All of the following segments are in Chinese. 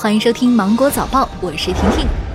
欢迎收听《芒果早报》，我是婷婷。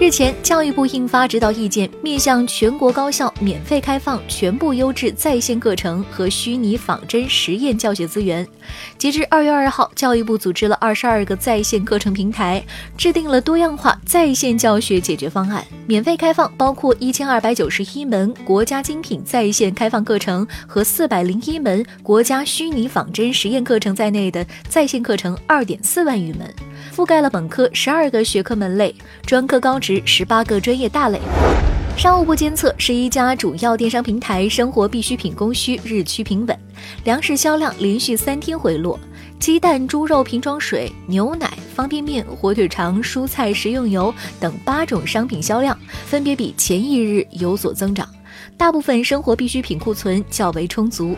日前，教育部印发指导意见，面向全国高校免费开放全部优质在线课程和虚拟仿真实验教学资源。截至二月二号，教育部组织了二十二个在线课程平台，制定了多样化在线教学解决方案。免费开放包括一千二百九十一门国家精品在线开放课程和四百零一门国家虚拟仿真实验课程在内的在线课程二点四万余门，覆盖了本科十二个学科门类，专科高职。十八个专业大类。商务部监测，十一家主要电商平台生活必需品供需日趋平稳，粮食销量连续三天回落，鸡蛋、猪肉、瓶装水、牛奶、方便面、火腿肠、蔬菜、食用油等八种商品销量分别比前一日有所增长，大部分生活必需品库存较为充足。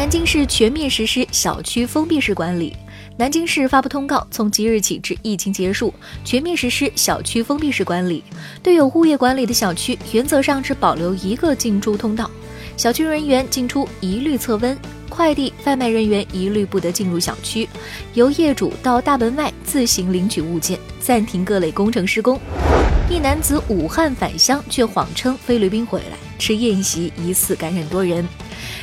南京市全面实施小区封闭式管理。南京市发布通告，从即日起至疫情结束，全面实施小区封闭式管理。对有物业管理的小区，原则上只保留一个进出通道，小区人员进出一律测温，快递、外卖人员一律不得进入小区，由业主到大门外自行领取物件，暂停各类工程施工。一男子武汉返乡，却谎称菲律宾回来吃宴席，疑似感染多人。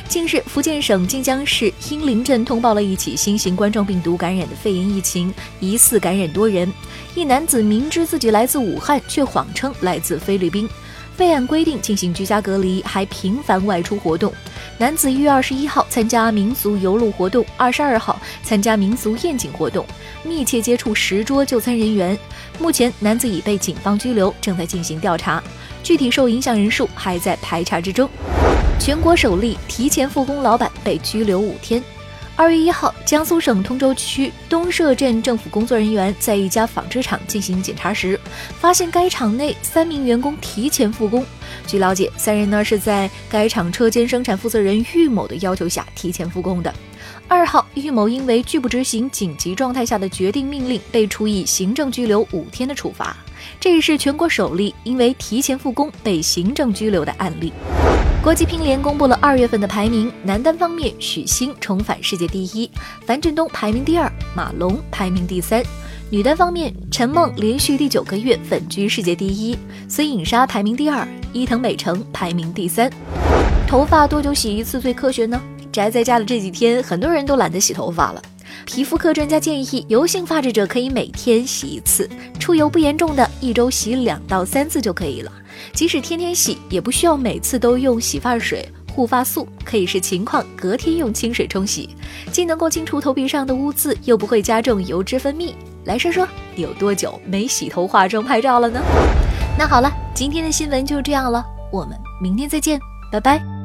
近日，福建省晋江市英林镇通报了一起新型冠状病毒感染的肺炎疫情，疑似感染多人。一男子明知自己来自武汉，却谎称来自菲律宾，未按规定进行居家隔离，还频繁外出活动。男子一月二十一号参加民俗游路活动，二十二号参加民俗宴请活动，密切接触十桌就餐人员。目前，男子已被警方拘留，正在进行调查，具体受影响人数还在排查之中。全国首例提前复工老板被拘留五天。二月一号，江苏省通州区东社镇政府工作人员在一家纺织厂进行检查时，发现该厂内三名员工提前复工。据了解，三人呢是在该厂车间生产负责人郁某的要求下提前复工的。二号，郁某因为拒不执行紧急状态下的决定命令，被处以行政拘留五天的处罚。这也是全国首例因为提前复工被行政拘留的案例。国际乒联公布了二月份的排名，男单方面，许昕重返世界第一，樊振东排名第二，马龙排名第三；女单方面，陈梦连续第九个月稳居世界第一，孙颖莎排名第二，伊藤美诚排名第三。头发多久洗一次最科学呢？宅在家的这几天，很多人都懒得洗头发了。皮肤科专家建议，油性发质者可以每天洗一次，出油不严重的，一周洗两到三次就可以了。即使天天洗，也不需要每次都用洗发水、护发素，可以视情况隔天用清水冲洗，既能够清除头皮上的污渍，又不会加重油脂分泌。来说说，有多久没洗头、化妆、拍照了呢？那好了，今天的新闻就这样了，我们明天再见，拜拜。